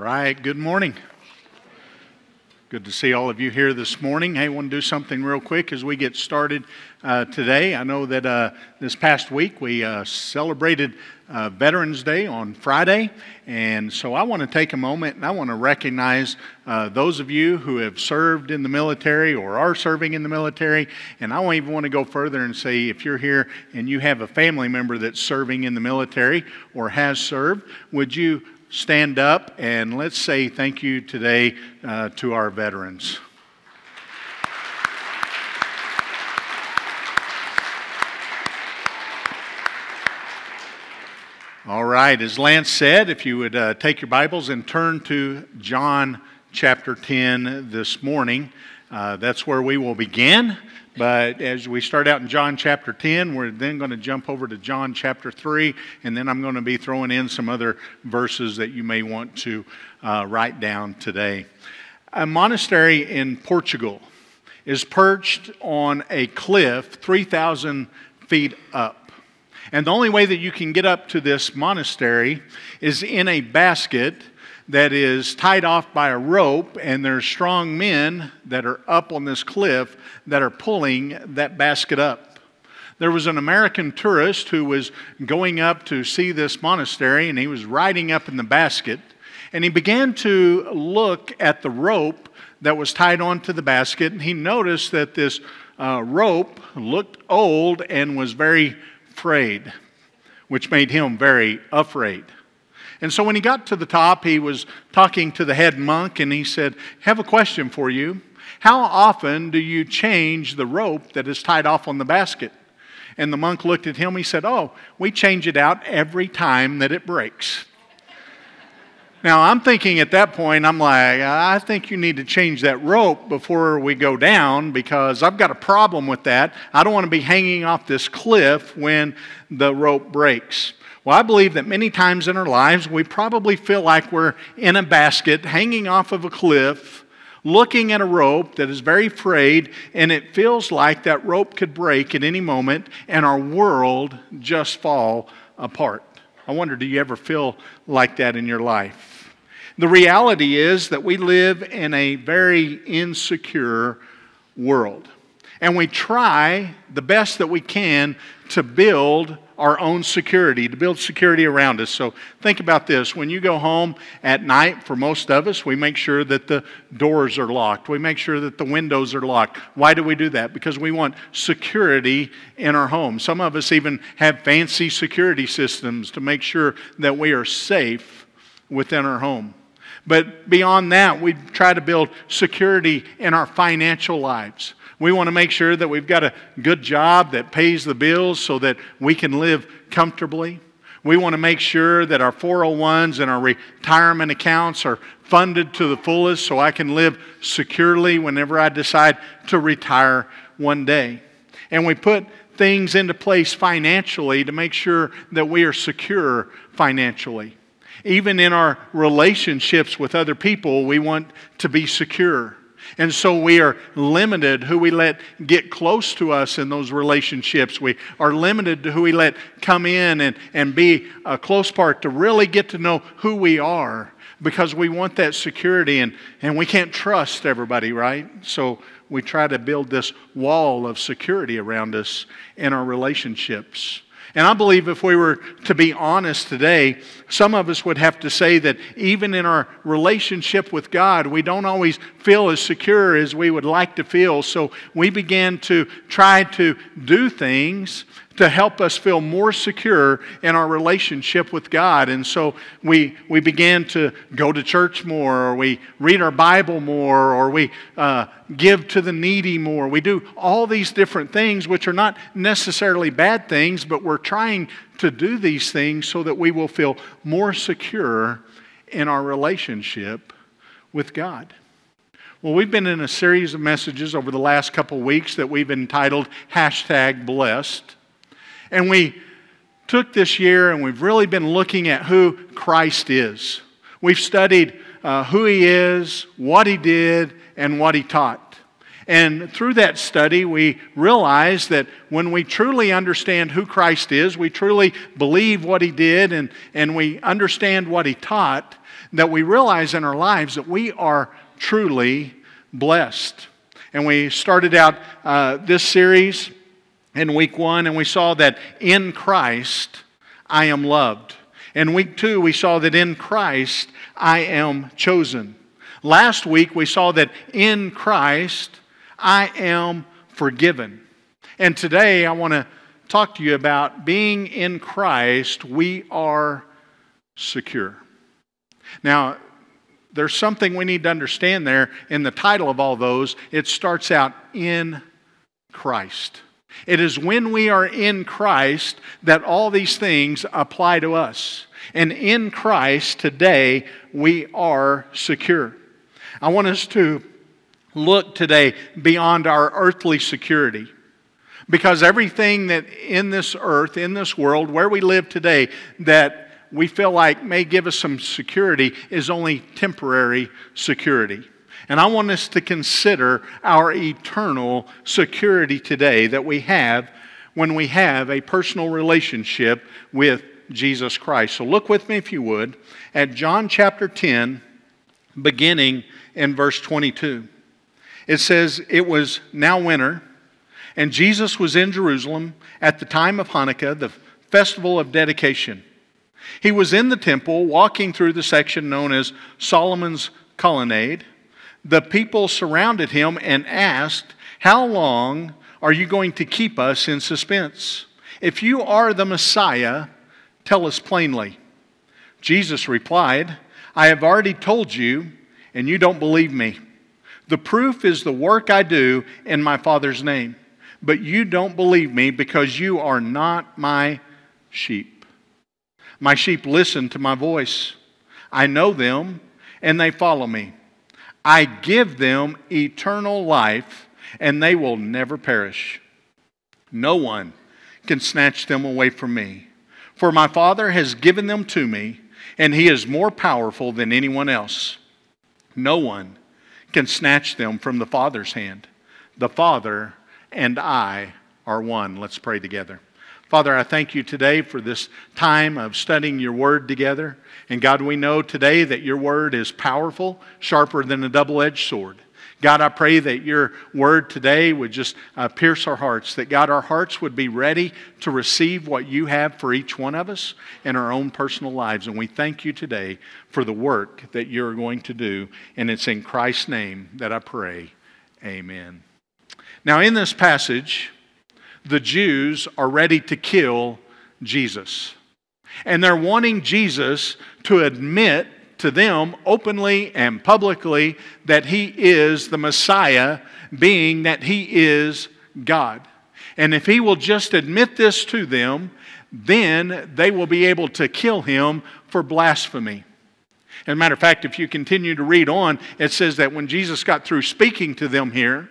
right, good morning. Good to see all of you here this morning. Hey, I want to do something real quick as we get started uh, today. I know that uh, this past week we uh, celebrated uh, Veterans Day on Friday, and so I want to take a moment and I want to recognize uh, those of you who have served in the military or are serving in the military. And I won't even want to go further and say if you're here and you have a family member that's serving in the military or has served, would you stand up and let's say thank you today uh, to our veterans. All right, as Lance said, if you would uh, take your Bibles and turn to John chapter 10 this morning, uh, that's where we will begin. But as we start out in John chapter 10, we're then going to jump over to John chapter 3, and then I'm going to be throwing in some other verses that you may want to uh, write down today. A monastery in Portugal is perched on a cliff 3,000 feet up. And the only way that you can get up to this monastery is in a basket that is tied off by a rope, and there's strong men that are up on this cliff that are pulling that basket up. There was an American tourist who was going up to see this monastery, and he was riding up in the basket, and he began to look at the rope that was tied onto the basket, and he noticed that this uh, rope looked old and was very frayed, which made him very afraid. And so when he got to the top, he was talking to the head monk and he said, Have a question for you. How often do you change the rope that is tied off on the basket? And the monk looked at him. He said, Oh, we change it out every time that it breaks. Now, I'm thinking at that point, I'm like, I think you need to change that rope before we go down because I've got a problem with that. I don't want to be hanging off this cliff when the rope breaks. Well, I believe that many times in our lives, we probably feel like we're in a basket hanging off of a cliff, looking at a rope that is very frayed, and it feels like that rope could break at any moment and our world just fall apart. I wonder, do you ever feel like that in your life? The reality is that we live in a very insecure world. And we try the best that we can to build our own security, to build security around us. So think about this. When you go home at night, for most of us, we make sure that the doors are locked. We make sure that the windows are locked. Why do we do that? Because we want security in our home. Some of us even have fancy security systems to make sure that we are safe within our home. But beyond that, we try to build security in our financial lives. We want to make sure that we've got a good job that pays the bills so that we can live comfortably. We want to make sure that our 401s and our retirement accounts are funded to the fullest so I can live securely whenever I decide to retire one day. And we put things into place financially to make sure that we are secure financially. Even in our relationships with other people, we want to be secure. And so we are limited who we let get close to us in those relationships. We are limited to who we let come in and, and be a close part to really get to know who we are because we want that security and, and we can't trust everybody, right? So we try to build this wall of security around us in our relationships. And I believe if we were to be honest today, some of us would have to say that even in our relationship with God, we don't always feel as secure as we would like to feel. So we began to try to do things to help us feel more secure in our relationship with God. And so we, we began to go to church more, or we read our Bible more, or we uh, give to the needy more. We do all these different things, which are not necessarily bad things, but we're trying to do these things so that we will feel more secure in our relationship with God. Well, we've been in a series of messages over the last couple weeks that we've entitled hashtag blessed. And we took this year and we've really been looking at who Christ is. We've studied uh, who he is, what he did, and what he taught. And through that study, we realize that when we truly understand who Christ is, we truly believe what he did, and, and we understand what he taught, that we realize in our lives that we are truly blessed. And we started out uh, this series in week one, and we saw that in Christ I am loved. In week two, we saw that in Christ I am chosen. Last week, we saw that in Christ I am forgiven. And today, I want to talk to you about being in Christ, we are secure. Now, there's something we need to understand there in the title of all those. It starts out in Christ. It is when we are in Christ that all these things apply to us. And in Christ today, we are secure. I want us to look today beyond our earthly security. Because everything that in this earth, in this world, where we live today, that we feel like may give us some security is only temporary security. And I want us to consider our eternal security today that we have when we have a personal relationship with Jesus Christ. So look with me, if you would, at John chapter 10, beginning in verse 22. It says, It was now winter, and Jesus was in Jerusalem at the time of Hanukkah, the festival of dedication. He was in the temple walking through the section known as Solomon's Colonnade. The people surrounded him and asked, How long are you going to keep us in suspense? If you are the Messiah, tell us plainly. Jesus replied, I have already told you, and you don't believe me. The proof is the work I do in my Father's name. But you don't believe me because you are not my sheep. My sheep listen to my voice. I know them, and they follow me. I give them eternal life, and they will never perish. No one can snatch them away from me. For my Father has given them to me, and he is more powerful than anyone else. No one can snatch them from the Father's hand. The Father and I are one. Let's pray together. Father, I thank you today for this time of studying your word together. And God, we know today that your word is powerful, sharper than a double edged sword. God, I pray that your word today would just uh, pierce our hearts, that God, our hearts would be ready to receive what you have for each one of us in our own personal lives. And we thank you today for the work that you're going to do. And it's in Christ's name that I pray. Amen. Now, in this passage, the Jews are ready to kill Jesus. And they're wanting Jesus to admit to them openly and publicly that he is the Messiah, being that he is God. And if he will just admit this to them, then they will be able to kill him for blasphemy. As a matter of fact, if you continue to read on, it says that when Jesus got through speaking to them here,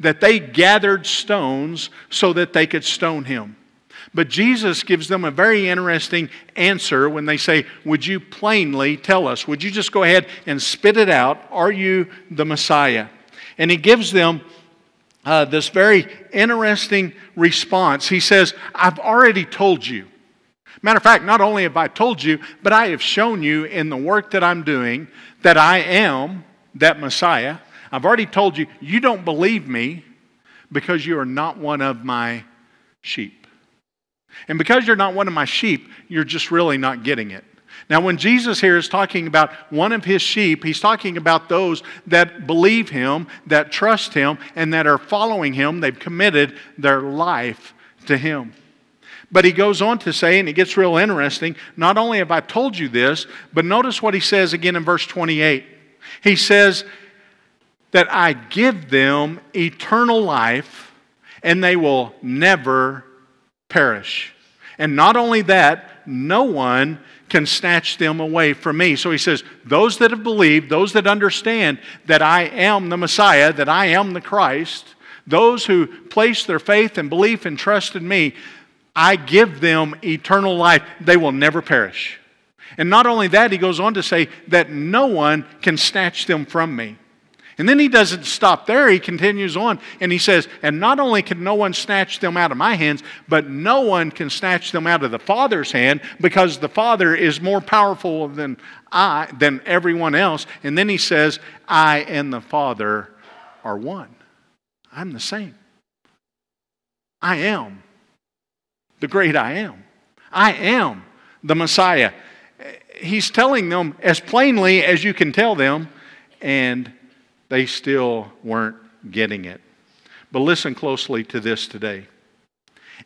that they gathered stones so that they could stone him. But Jesus gives them a very interesting answer when they say, Would you plainly tell us? Would you just go ahead and spit it out? Are you the Messiah? And he gives them uh, this very interesting response. He says, I've already told you. Matter of fact, not only have I told you, but I have shown you in the work that I'm doing that I am that Messiah. I've already told you, you don't believe me because you are not one of my sheep. And because you're not one of my sheep, you're just really not getting it. Now, when Jesus here is talking about one of his sheep, he's talking about those that believe him, that trust him, and that are following him. They've committed their life to him. But he goes on to say, and it gets real interesting not only have I told you this, but notice what he says again in verse 28. He says, that I give them eternal life and they will never perish. And not only that, no one can snatch them away from me. So he says, Those that have believed, those that understand that I am the Messiah, that I am the Christ, those who place their faith and belief and trust in me, I give them eternal life. They will never perish. And not only that, he goes on to say that no one can snatch them from me. And then he doesn't stop there. He continues on and he says, And not only can no one snatch them out of my hands, but no one can snatch them out of the Father's hand because the Father is more powerful than I, than everyone else. And then he says, I and the Father are one. I'm the same. I am the great I am. I am the Messiah. He's telling them as plainly as you can tell them, and they still weren't getting it. But listen closely to this today.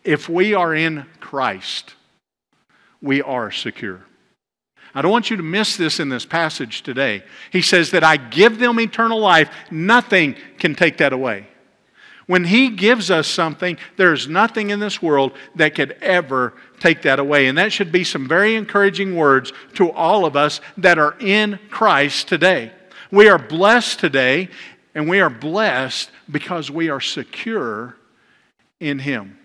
If we are in Christ, we are secure. I don't want you to miss this in this passage today. He says that I give them eternal life, nothing can take that away. When He gives us something, there's nothing in this world that could ever take that away. And that should be some very encouraging words to all of us that are in Christ today. We are blessed today, and we are blessed because we are secure in Him.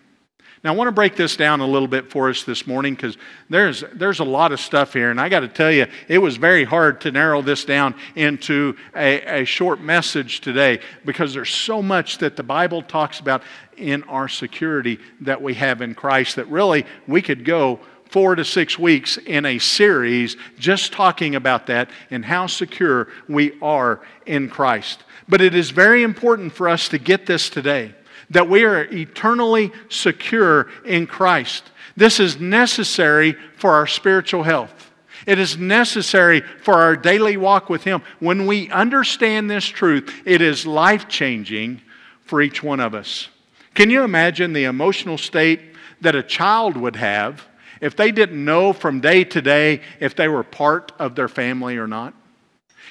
Now, I want to break this down a little bit for us this morning because there's, there's a lot of stuff here. And I got to tell you, it was very hard to narrow this down into a, a short message today because there's so much that the Bible talks about in our security that we have in Christ that really we could go four to six weeks in a series just talking about that and how secure we are in Christ. But it is very important for us to get this today that we are eternally secure in Christ. This is necessary for our spiritual health. It is necessary for our daily walk with Him. When we understand this truth, it is life changing for each one of us. Can you imagine the emotional state that a child would have if they didn't know from day to day if they were part of their family or not?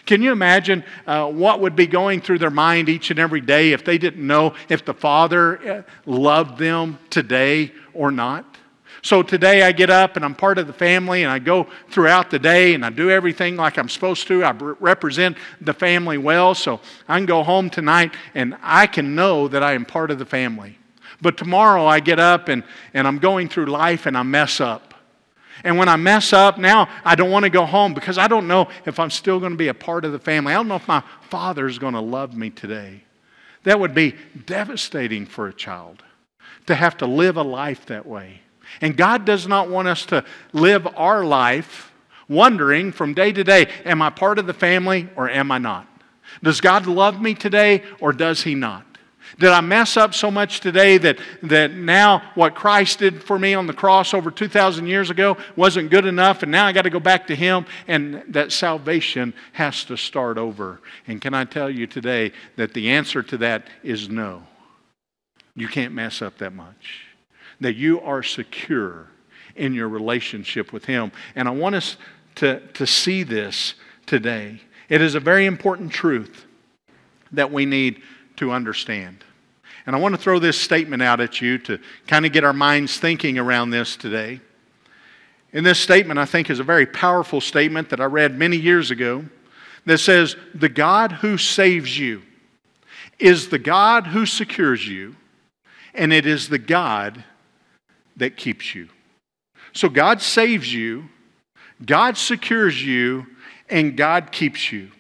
Can you imagine uh, what would be going through their mind each and every day if they didn't know if the Father uh, loved them today or not? So today I get up and I'm part of the family and I go throughout the day and I do everything like I'm supposed to. I represent the family well. So I can go home tonight and I can know that I am part of the family. But tomorrow I get up and, and I'm going through life and I mess up. And when I mess up, now I don't want to go home because I don't know if I'm still going to be a part of the family. I don't know if my father's going to love me today. That would be devastating for a child to have to live a life that way. And God does not want us to live our life wondering from day to day am I part of the family or am I not? Does God love me today or does He not? Did I mess up so much today that, that now what Christ did for me on the cross over 2,000 years ago wasn't good enough and now I got to go back to Him and that salvation has to start over? And can I tell you today that the answer to that is no. You can't mess up that much. That you are secure in your relationship with Him. And I want us to, to see this today. It is a very important truth that we need to understand. And I want to throw this statement out at you to kind of get our minds thinking around this today. And this statement, I think, is a very powerful statement that I read many years ago that says, The God who saves you is the God who secures you, and it is the God that keeps you. So God saves you, God secures you, and God keeps you.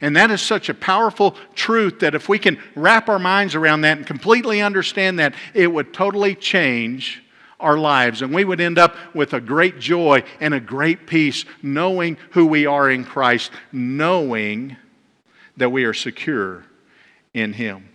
And that is such a powerful truth that if we can wrap our minds around that and completely understand that, it would totally change our lives. And we would end up with a great joy and a great peace, knowing who we are in Christ, knowing that we are secure in Him.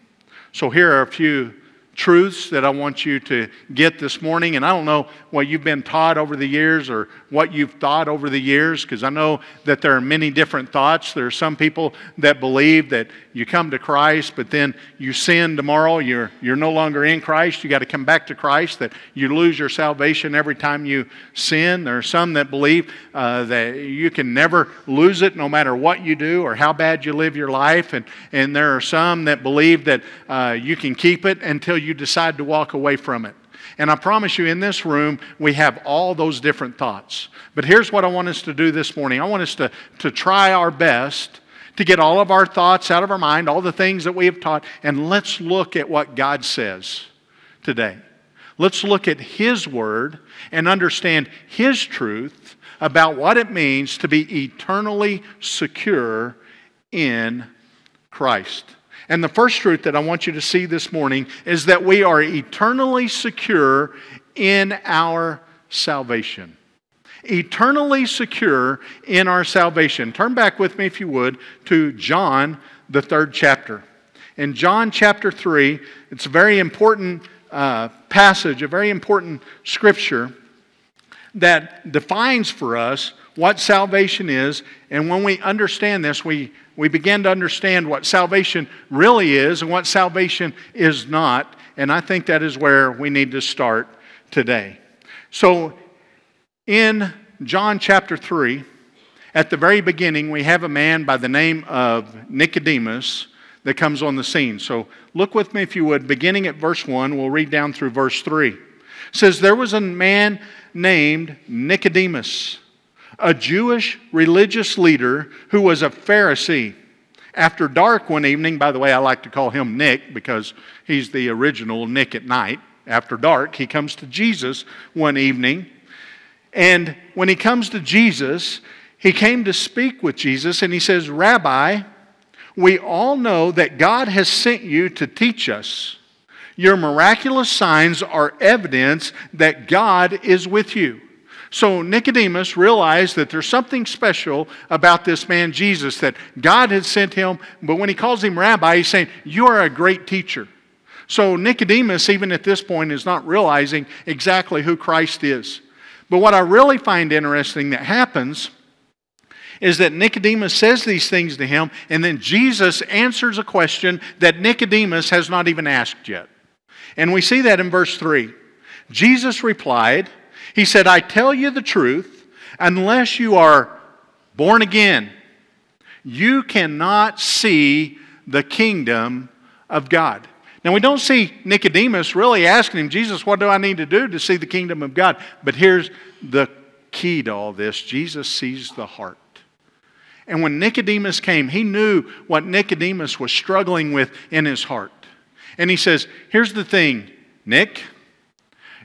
So, here are a few truths that I want you to get this morning. And I don't know what you've been taught over the years or what you've thought over the years, because I know that there are many different thoughts. There are some people that believe that you come to Christ, but then you sin tomorrow, you're, you're no longer in Christ, you got to come back to Christ, that you lose your salvation every time you sin. There are some that believe uh, that you can never lose it no matter what you do or how bad you live your life. And, and there are some that believe that uh, you can keep it until you decide to walk away from it. And I promise you, in this room, we have all those different thoughts. But here's what I want us to do this morning I want us to, to try our best to get all of our thoughts out of our mind, all the things that we have taught, and let's look at what God says today. Let's look at His Word and understand His truth about what it means to be eternally secure in Christ. And the first truth that I want you to see this morning is that we are eternally secure in our salvation. Eternally secure in our salvation. Turn back with me, if you would, to John, the third chapter. In John chapter 3, it's a very important uh, passage, a very important scripture that defines for us what salvation is. And when we understand this, we, we begin to understand what salvation really is and what salvation is not. And I think that is where we need to start today. So, in John chapter 3, at the very beginning, we have a man by the name of Nicodemus that comes on the scene. So, look with me if you would, beginning at verse 1, we'll read down through verse 3. It says, There was a man named Nicodemus a Jewish religious leader who was a Pharisee. After dark one evening, by the way, I like to call him Nick because he's the original Nick at night. After dark, he comes to Jesus one evening. And when he comes to Jesus, he came to speak with Jesus and he says, Rabbi, we all know that God has sent you to teach us. Your miraculous signs are evidence that God is with you. So Nicodemus realized that there's something special about this man Jesus, that God had sent him, but when he calls him rabbi, he's saying, You are a great teacher. So Nicodemus, even at this point, is not realizing exactly who Christ is. But what I really find interesting that happens is that Nicodemus says these things to him, and then Jesus answers a question that Nicodemus has not even asked yet. And we see that in verse 3. Jesus replied, he said, I tell you the truth, unless you are born again, you cannot see the kingdom of God. Now, we don't see Nicodemus really asking him, Jesus, what do I need to do to see the kingdom of God? But here's the key to all this Jesus sees the heart. And when Nicodemus came, he knew what Nicodemus was struggling with in his heart. And he says, Here's the thing, Nick.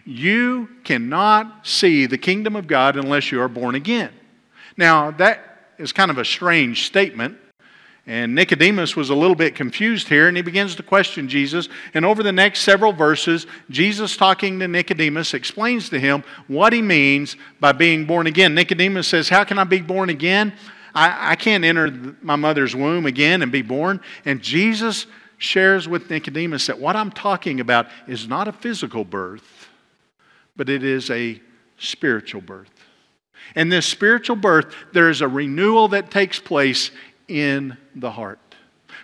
You cannot see the kingdom of God unless you are born again. Now, that is kind of a strange statement. And Nicodemus was a little bit confused here, and he begins to question Jesus. And over the next several verses, Jesus, talking to Nicodemus, explains to him what he means by being born again. Nicodemus says, How can I be born again? I, I can't enter my mother's womb again and be born. And Jesus shares with Nicodemus that what I'm talking about is not a physical birth, but it is a spiritual birth. And this spiritual birth, there is a renewal that takes place in the heart.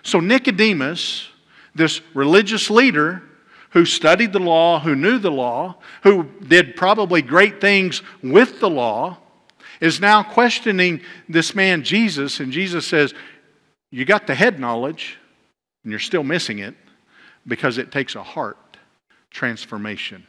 So, Nicodemus, this religious leader who studied the law, who knew the law, who did probably great things with the law, is now questioning this man, Jesus. And Jesus says, You got the head knowledge, and you're still missing it because it takes a heart transformation.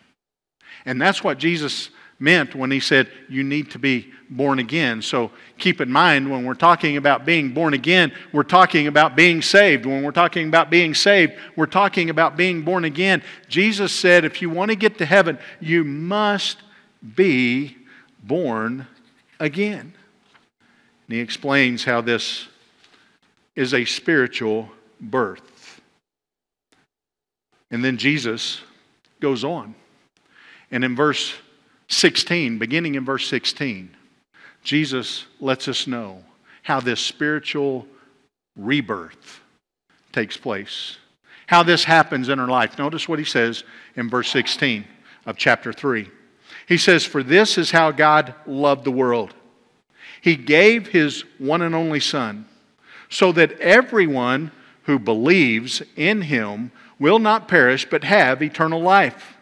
And that's what Jesus meant when he said, You need to be born again. So keep in mind, when we're talking about being born again, we're talking about being saved. When we're talking about being saved, we're talking about being born again. Jesus said, If you want to get to heaven, you must be born again. And he explains how this is a spiritual birth. And then Jesus goes on. And in verse 16, beginning in verse 16, Jesus lets us know how this spiritual rebirth takes place, how this happens in our life. Notice what he says in verse 16 of chapter 3. He says, For this is how God loved the world. He gave his one and only Son, so that everyone who believes in him will not perish, but have eternal life.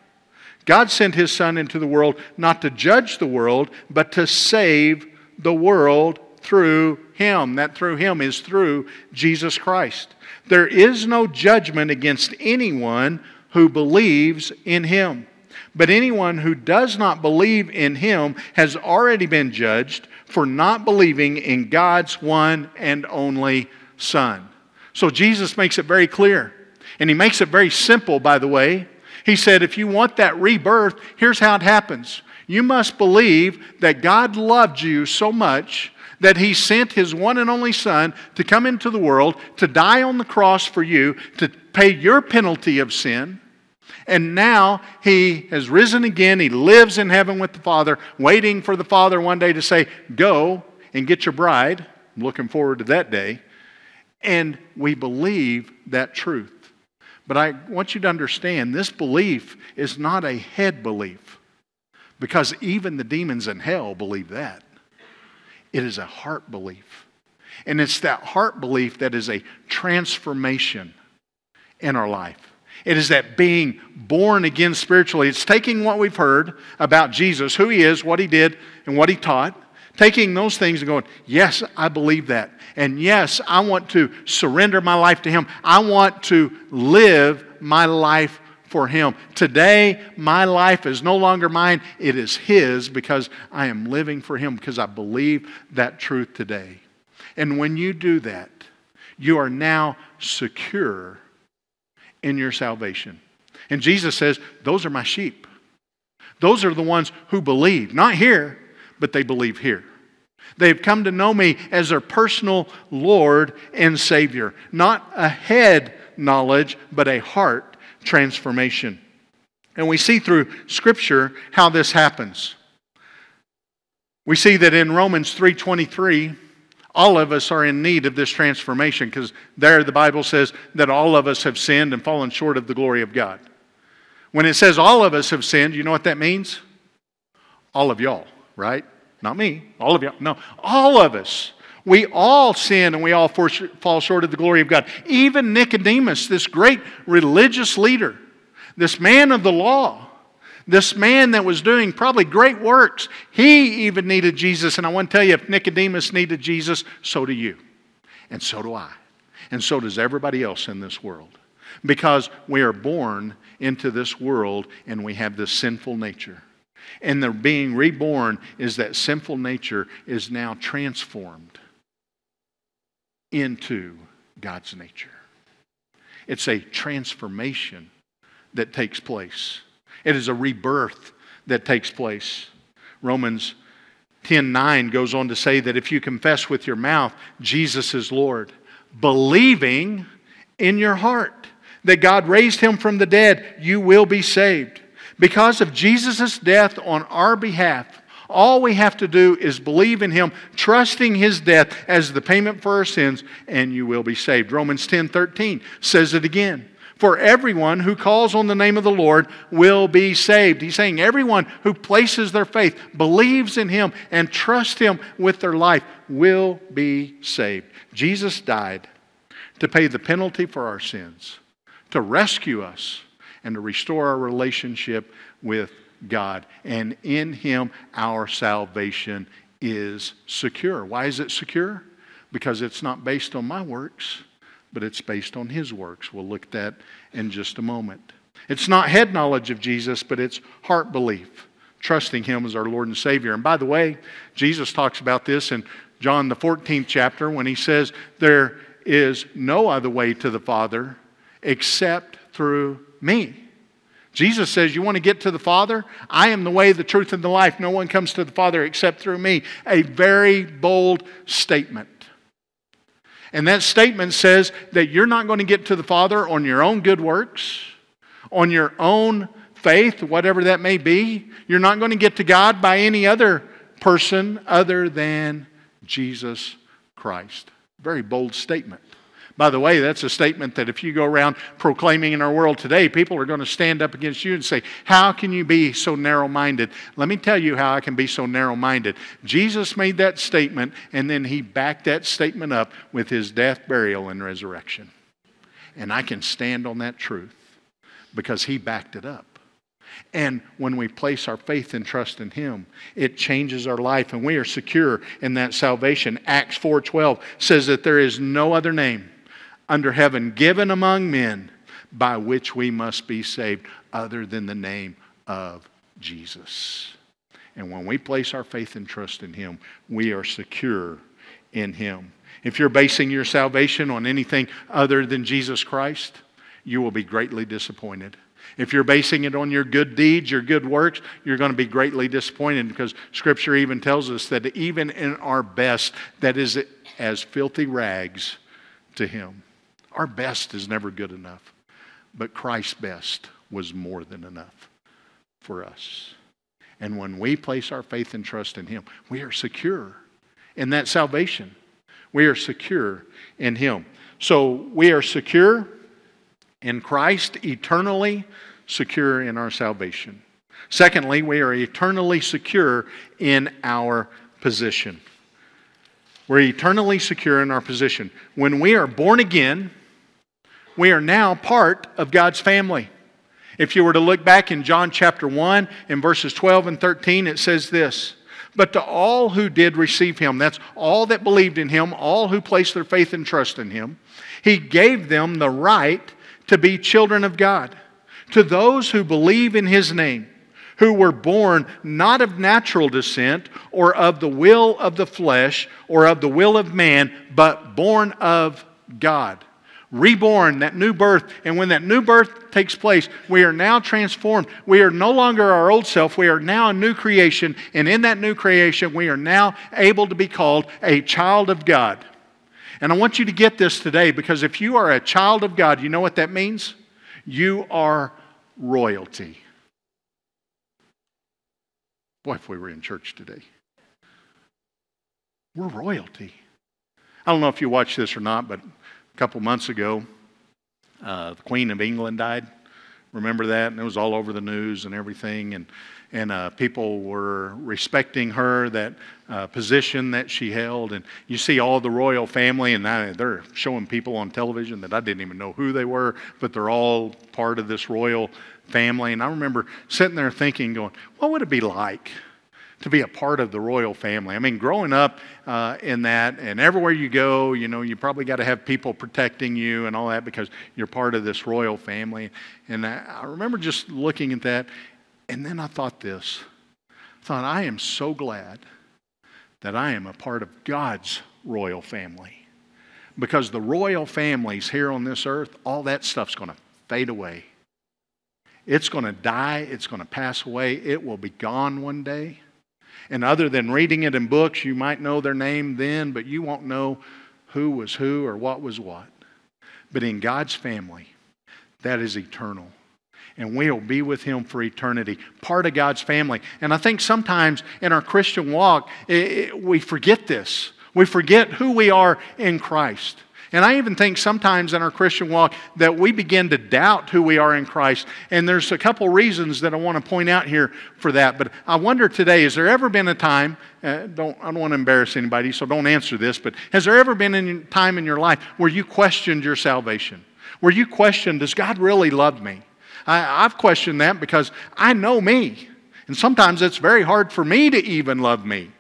God sent his Son into the world not to judge the world, but to save the world through him. That through him is through Jesus Christ. There is no judgment against anyone who believes in him. But anyone who does not believe in him has already been judged for not believing in God's one and only Son. So Jesus makes it very clear. And he makes it very simple, by the way. He said, if you want that rebirth, here's how it happens. You must believe that God loved you so much that He sent His one and only Son to come into the world, to die on the cross for you, to pay your penalty of sin. And now He has risen again. He lives in heaven with the Father, waiting for the Father one day to say, Go and get your bride. I'm looking forward to that day. And we believe that truth. But I want you to understand this belief is not a head belief because even the demons in hell believe that. It is a heart belief. And it's that heart belief that is a transformation in our life. It is that being born again spiritually. It's taking what we've heard about Jesus, who he is, what he did, and what he taught, taking those things and going, Yes, I believe that. And yes, I want to surrender my life to him. I want to live my life for him. Today, my life is no longer mine, it is his because I am living for him because I believe that truth today. And when you do that, you are now secure in your salvation. And Jesus says, Those are my sheep. Those are the ones who believe, not here, but they believe here. They've come to know me as their personal Lord and Savior. Not a head knowledge, but a heart transformation. And we see through Scripture how this happens. We see that in Romans 3:23, all of us are in need of this transformation because there the Bible says that all of us have sinned and fallen short of the glory of God. When it says all of us have sinned, you know what that means? All of y'all, right? Not me, all of you. No, all of us. We all sin and we all fall short of the glory of God. Even Nicodemus, this great religious leader, this man of the law, this man that was doing probably great works, he even needed Jesus. And I want to tell you, if Nicodemus needed Jesus, so do you. And so do I. And so does everybody else in this world. Because we are born into this world and we have this sinful nature. And the being reborn is that sinful nature is now transformed into God's nature. It's a transformation that takes place. It is a rebirth that takes place. Romans 10:9 goes on to say that if you confess with your mouth Jesus is Lord, believing in your heart that God raised him from the dead, you will be saved. Because of Jesus' death on our behalf, all we have to do is believe in him, trusting his death as the payment for our sins, and you will be saved. Romans 10 13 says it again. For everyone who calls on the name of the Lord will be saved. He's saying everyone who places their faith, believes in him, and trusts him with their life will be saved. Jesus died to pay the penalty for our sins, to rescue us and to restore our relationship with God. And in Him, our salvation is secure. Why is it secure? Because it's not based on my works, but it's based on His works. We'll look at that in just a moment. It's not head knowledge of Jesus, but it's heart belief, trusting Him as our Lord and Savior. And by the way, Jesus talks about this in John, the 14th chapter, when He says, There is no other way to the Father except through me. Jesus says, You want to get to the Father? I am the way, the truth, and the life. No one comes to the Father except through me. A very bold statement. And that statement says that you're not going to get to the Father on your own good works, on your own faith, whatever that may be. You're not going to get to God by any other person other than Jesus Christ. Very bold statement. By the way, that's a statement that if you go around proclaiming in our world today, people are going to stand up against you and say, How can you be so narrow minded? Let me tell you how I can be so narrow minded. Jesus made that statement, and then he backed that statement up with his death, burial, and resurrection. And I can stand on that truth because he backed it up. And when we place our faith and trust in him, it changes our life and we are secure in that salvation. Acts 4:12 says that there is no other name under heaven given among men by which we must be saved other than the name of Jesus. And when we place our faith and trust in Him, we are secure in Him. If you're basing your salvation on anything other than Jesus Christ, you will be greatly disappointed. If you're basing it on your good deeds, your good works, you're going to be greatly disappointed because Scripture even tells us that even in our best, that is as filthy rags to Him. Our best is never good enough, but Christ's best was more than enough for us. And when we place our faith and trust in Him, we are secure in that salvation. We are secure in Him. So we are secure in Christ, eternally secure in our salvation. Secondly, we are eternally secure in our position. We're eternally secure in our position. When we are born again, we are now part of God's family. If you were to look back in John chapter 1, in verses 12 and 13, it says this But to all who did receive him, that's all that believed in him, all who placed their faith and trust in him, he gave them the right to be children of God. To those who believe in his name, who were born not of natural descent or of the will of the flesh or of the will of man, but born of God. Reborn, that new birth. And when that new birth takes place, we are now transformed. We are no longer our old self. We are now a new creation. And in that new creation, we are now able to be called a child of God. And I want you to get this today because if you are a child of God, you know what that means? You are royalty. Boy, if we were in church today. We're royalty. I don't know if you watch this or not, but a couple months ago, uh, the Queen of England died. Remember that? And it was all over the news and everything. And and uh, people were respecting her, that uh, position that she held. And you see all the royal family, and I, they're showing people on television that I didn't even know who they were, but they're all part of this royal family. And I remember sitting there thinking, going, what would it be like? To be a part of the royal family. I mean, growing up uh, in that, and everywhere you go, you know, you probably got to have people protecting you and all that because you're part of this royal family. And I, I remember just looking at that and then I thought this I thought, I am so glad that I am a part of God's royal family. Because the royal families here on this earth, all that stuff's going to fade away. It's going to die, it's going to pass away, it will be gone one day. And other than reading it in books, you might know their name then, but you won't know who was who or what was what. But in God's family, that is eternal and we'll be with him for eternity, part of God's family. And I think sometimes in our Christian walk, it, it, we forget this. We forget who we are in Christ. And I even think sometimes in our Christian walk that we begin to doubt who we are in Christ. And there's a couple reasons that I want to point out here for that. But I wonder today, has there ever been a time, uh, don't, I don't want to embarrass anybody, so don't answer this, but has there ever been a time in your life where you questioned your salvation? Where you questioned, does God really love me? I, I've questioned that because I know me. And sometimes it's very hard for me to even love me.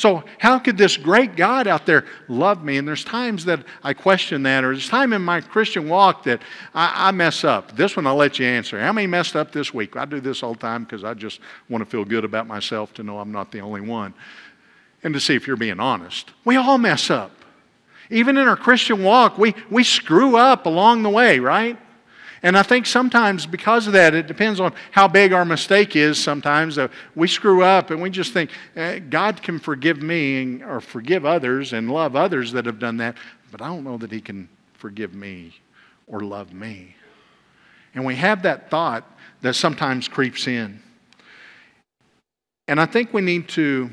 So, how could this great God out there love me? And there's times that I question that, or there's time in my Christian walk that I, I, mess up. This one I'll let you answer. How many messed up this week? I do this all the time because I just want to feel good about myself to know I'm not the only one. And to see if you're being honest. We all mess up. Even in our Christian walk, we, we screw up along the way, right? And I think sometimes because of that, it depends on how big our mistake is. Sometimes uh, we screw up and we just think, eh, God can forgive me or forgive others and love others that have done that, but I don't know that He can forgive me or love me. And we have that thought that sometimes creeps in. And I think we need to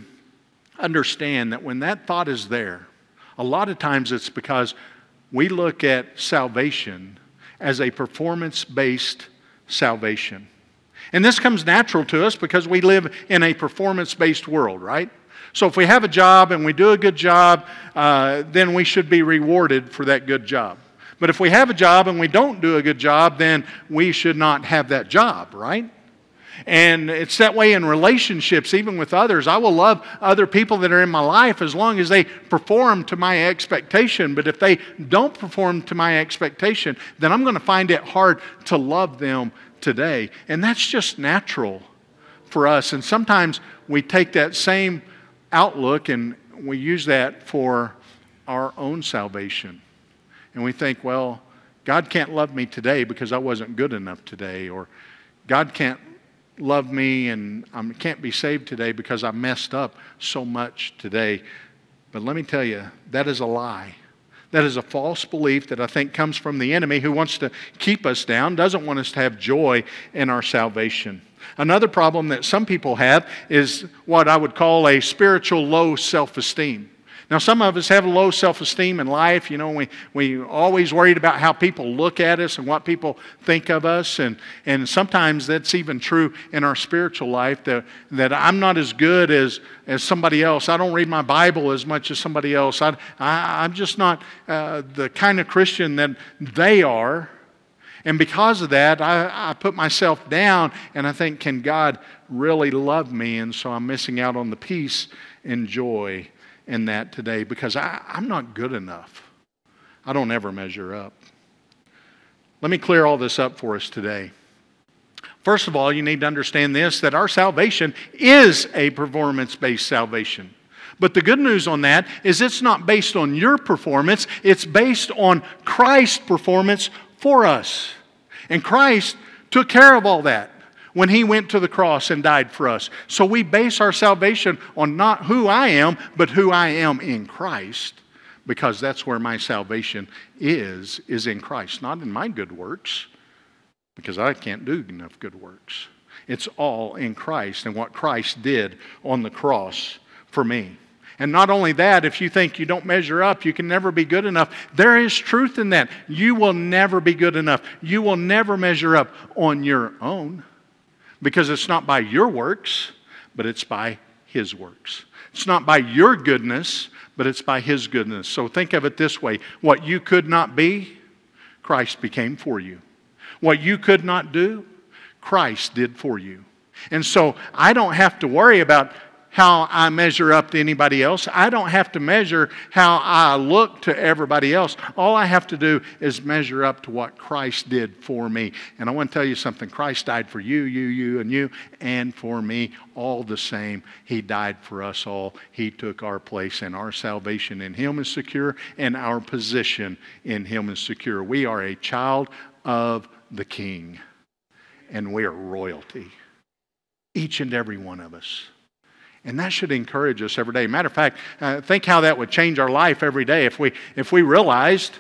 understand that when that thought is there, a lot of times it's because we look at salvation as a performance based salvation. And this comes natural to us because we live in a performance based world, right? So if we have a job and we do a good job, uh, then we should be rewarded for that good job. But if we have a job and we don't do a good job, then we should not have that job, right? And it's that way in relationships, even with others. I will love other people that are in my life as long as they perform to my expectation. But if they don't perform to my expectation, then I'm going to find it hard to love them today. And that's just natural for us. And sometimes we take that same outlook and we use that for our own salvation. And we think, well, God can't love me today because I wasn't good enough today, or God can't love me and I can't be saved today because I messed up so much today. But let me tell you, that is a lie. That is a false belief that I think comes from the enemy who wants to keep us down, doesn't want us to have joy in our salvation. Another problem that some people have is what I would call a spiritual low self esteem. Now, some of us have low self esteem in life. You know, we, we always worried about how people look at us and what people think of us. And, and sometimes that's even true in our spiritual life that, that I'm not as good as, as somebody else. I don't read my Bible as much as somebody else. I, I, am just not uh, the kind of Christian that they are. And because of that, I, I put myself down and I think, can God really love me? And so I'm missing out on the peace and joy in that today because I, I'm not good enough. I don't ever measure up. Let me clear all this up for us today. First of all, you need to understand this that our salvation is a performance based salvation. But the good news on that is it's not based on your performance, it's based on Christ's performance for us. And Christ took care of all that when he went to the cross and died for us. So we base our salvation on not who I am, but who I am in Christ, because that's where my salvation is, is in Christ, not in my good works, because I can't do enough good works. It's all in Christ and what Christ did on the cross for me. And not only that, if you think you don't measure up, you can never be good enough. There is truth in that. You will never be good enough. You will never measure up on your own because it's not by your works, but it's by His works. It's not by your goodness, but it's by His goodness. So think of it this way what you could not be, Christ became for you. What you could not do, Christ did for you. And so I don't have to worry about how I measure up to anybody else. I don't have to measure how I look to everybody else. All I have to do is measure up to what Christ did for me. And I want to tell you something Christ died for you, you, you, and you, and for me all the same. He died for us all. He took our place, and our salvation in Him is secure, and our position in Him is secure. We are a child of the King, and we are royalty. Each and every one of us. And that should encourage us every day. Matter of fact, uh, think how that would change our life every day if we, if we realized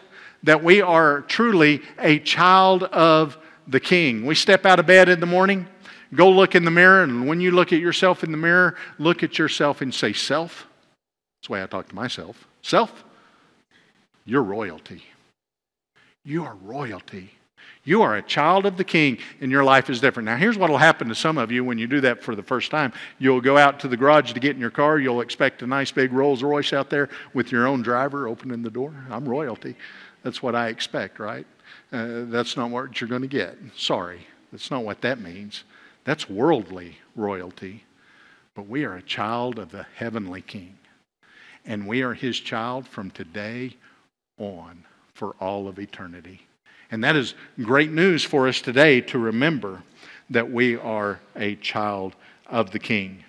that we are truly a child of the King. We step out of bed in the morning, go look in the mirror, and when you look at yourself in the mirror, look at yourself and say, Self. That's the way I talk to myself. Self, you're royalty. You are royalty. You are a child of the king, and your life is different. Now, here's what will happen to some of you when you do that for the first time. You'll go out to the garage to get in your car. You'll expect a nice big Rolls Royce out there with your own driver opening the door. I'm royalty. That's what I expect, right? Uh, that's not what you're going to get. Sorry. That's not what that means. That's worldly royalty. But we are a child of the heavenly king. And we are his child from today on for all of eternity. And that is great news for us today to remember that we are a child of the King.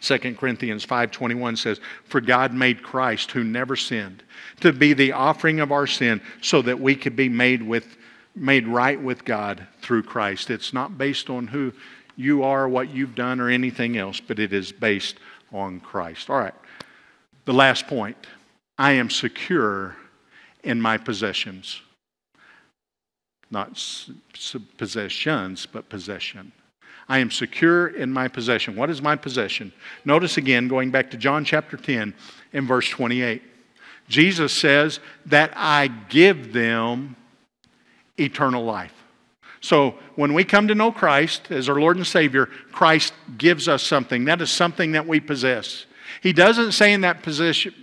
2 Corinthians 5:21 says, "For God made Christ who never sinned to be the offering of our sin so that we could be made with made right with God through Christ." It's not based on who you are, what you've done or anything else, but it is based on Christ. All right. The last point. I am secure in my possessions not possessions, but possession. I am secure in my possession. What is my possession? Notice again, going back to John chapter 10 in verse 28. Jesus says that I give them eternal life. So when we come to know Christ as our Lord and Savior, Christ gives us something. That is something that we possess. He doesn't say in that position,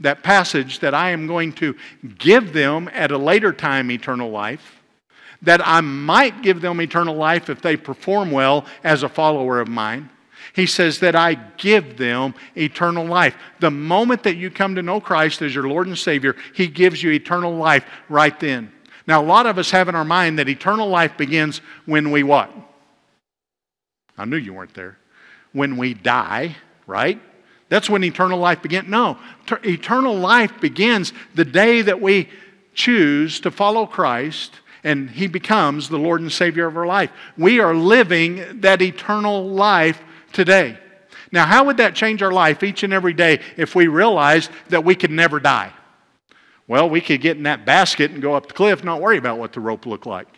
that passage that I am going to give them at a later time eternal life that I might give them eternal life if they perform well as a follower of mine. He says that I give them eternal life. The moment that you come to know Christ as your Lord and Savior, He gives you eternal life right then. Now, a lot of us have in our mind that eternal life begins when we what? I knew you weren't there. When we die, right? That's when eternal life begins. No, eternal life begins the day that we choose to follow Christ and He becomes the Lord and Savior of our life. We are living that eternal life today. Now, how would that change our life each and every day if we realized that we could never die? Well, we could get in that basket and go up the cliff, not worry about what the rope looked like.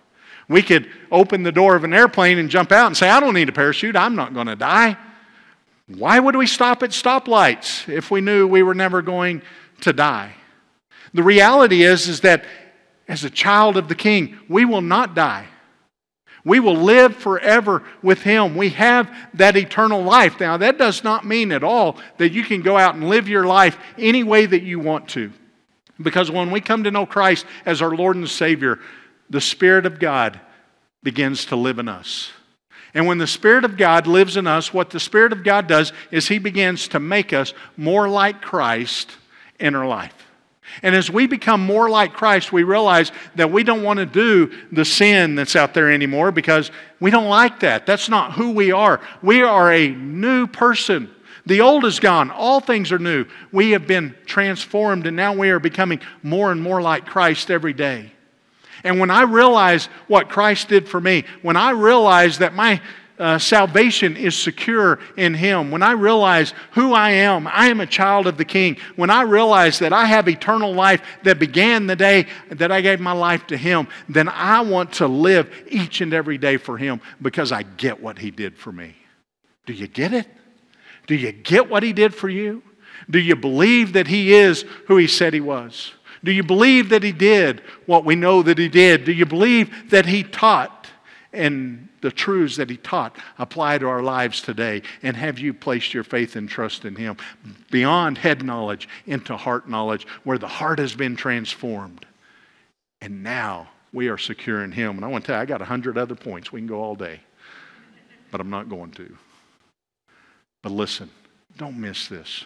We could open the door of an airplane and jump out and say, I don't need a parachute, I'm not going to die. Why would we stop at stoplights if we knew we were never going to die? The reality is, is that as a child of the King, we will not die. We will live forever with Him. We have that eternal life. Now, that does not mean at all that you can go out and live your life any way that you want to. Because when we come to know Christ as our Lord and Savior, the Spirit of God begins to live in us. And when the Spirit of God lives in us, what the Spirit of God does is He begins to make us more like Christ in our life. And as we become more like Christ, we realize that we don't want to do the sin that's out there anymore because we don't like that. That's not who we are. We are a new person. The old is gone, all things are new. We have been transformed, and now we are becoming more and more like Christ every day. And when I realize what Christ did for me, when I realize that my uh, salvation is secure in Him, when I realize who I am, I am a child of the King, when I realize that I have eternal life that began the day that I gave my life to Him, then I want to live each and every day for Him because I get what He did for me. Do you get it? Do you get what He did for you? Do you believe that He is who He said He was? Do you believe that He did what we know that He did? Do you believe that He taught and the truths that he taught apply to our lives today? And have you placed your faith and trust in him beyond head knowledge into heart knowledge, where the heart has been transformed? And now we are secure in him. And I want to tell you, I got a hundred other points. We can go all day, but I'm not going to. But listen, don't miss this.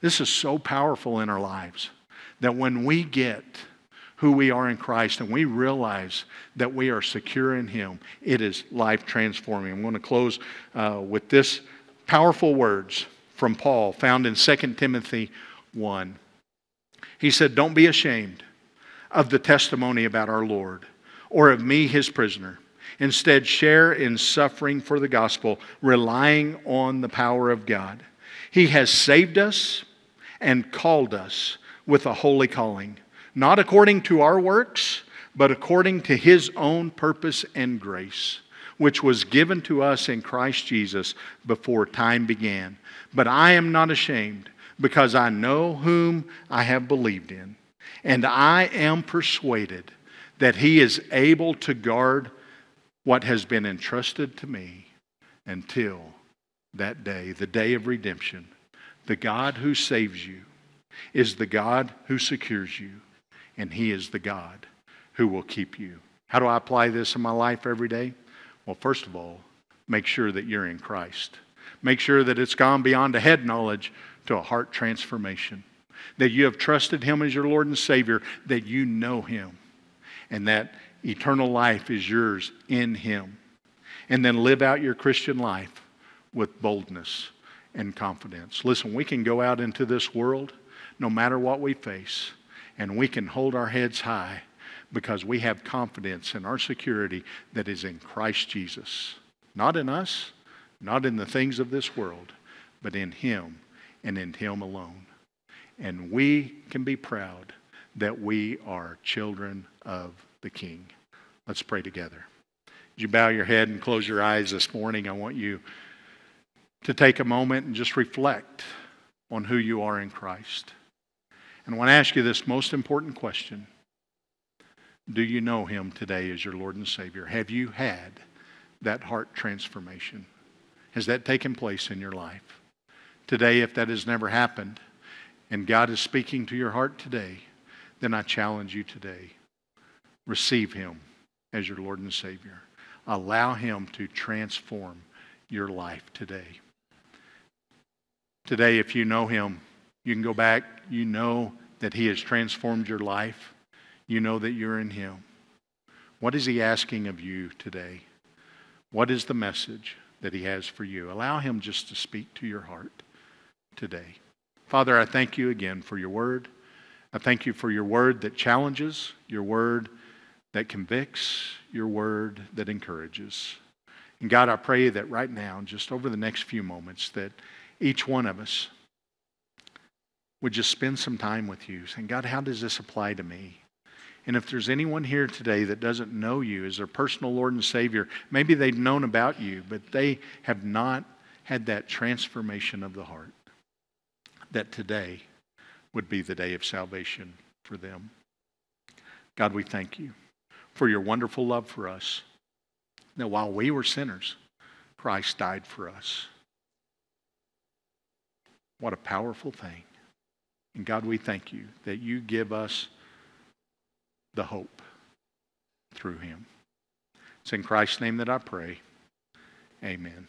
This is so powerful in our lives that when we get who we are in Christ and we realize that we are secure in Him, it is life transforming. I'm going to close uh, with this powerful words from Paul found in 2 Timothy 1. He said, Don't be ashamed of the testimony about our Lord or of me, his prisoner. Instead, share in suffering for the gospel, relying on the power of God. He has saved us and called us with a holy calling not according to our works, but according to his own purpose and grace, which was given to us in Christ Jesus before time began. But I am not ashamed, because I know whom I have believed in, and I am persuaded that he is able to guard what has been entrusted to me until that day, the day of redemption. The God who saves you is the God who secures you and He is the God who will keep you. How do I apply this in my life every day? Well, first of all, make sure that you're in Christ. Make sure that it's gone beyond a head knowledge to a heart transformation. That you have trusted Him as your Lord and Savior, that you know Him, and that eternal life is yours in Him. And then live out your Christian life with boldness and confidence. Listen, we can go out into this world no matter what we face and we can hold our heads high because we have confidence in our security that is in Christ Jesus. Not in us, not in the things of this world, but in Him and in Him alone. And we can be proud that we are children of the King. Let's pray together. As you bow your head and close your eyes this morning, I want you to take a moment and just reflect on who you are in Christ. And I want to ask you this most important question Do you know Him today as your Lord and Savior? Have you had that heart transformation? Has that taken place in your life? Today, if that has never happened, and God is speaking to your heart today, then I challenge you today. Receive Him as your Lord and Savior. Allow Him to transform your life today. Today, if you know Him, you can go back. You know that He has transformed your life. You know that you're in Him. What is He asking of you today? What is the message that He has for you? Allow Him just to speak to your heart today. Father, I thank you again for your word. I thank you for your word that challenges, your word that convicts, your word that encourages. And God, I pray that right now, just over the next few moments, that each one of us would just spend some time with you, saying, God, how does this apply to me? And if there's anyone here today that doesn't know you as their personal Lord and Savior, maybe they've known about you, but they have not had that transformation of the heart, that today would be the day of salvation for them. God, we thank you for your wonderful love for us. That while we were sinners, Christ died for us. What a powerful thing. And God, we thank you that you give us the hope through him. It's in Christ's name that I pray. Amen.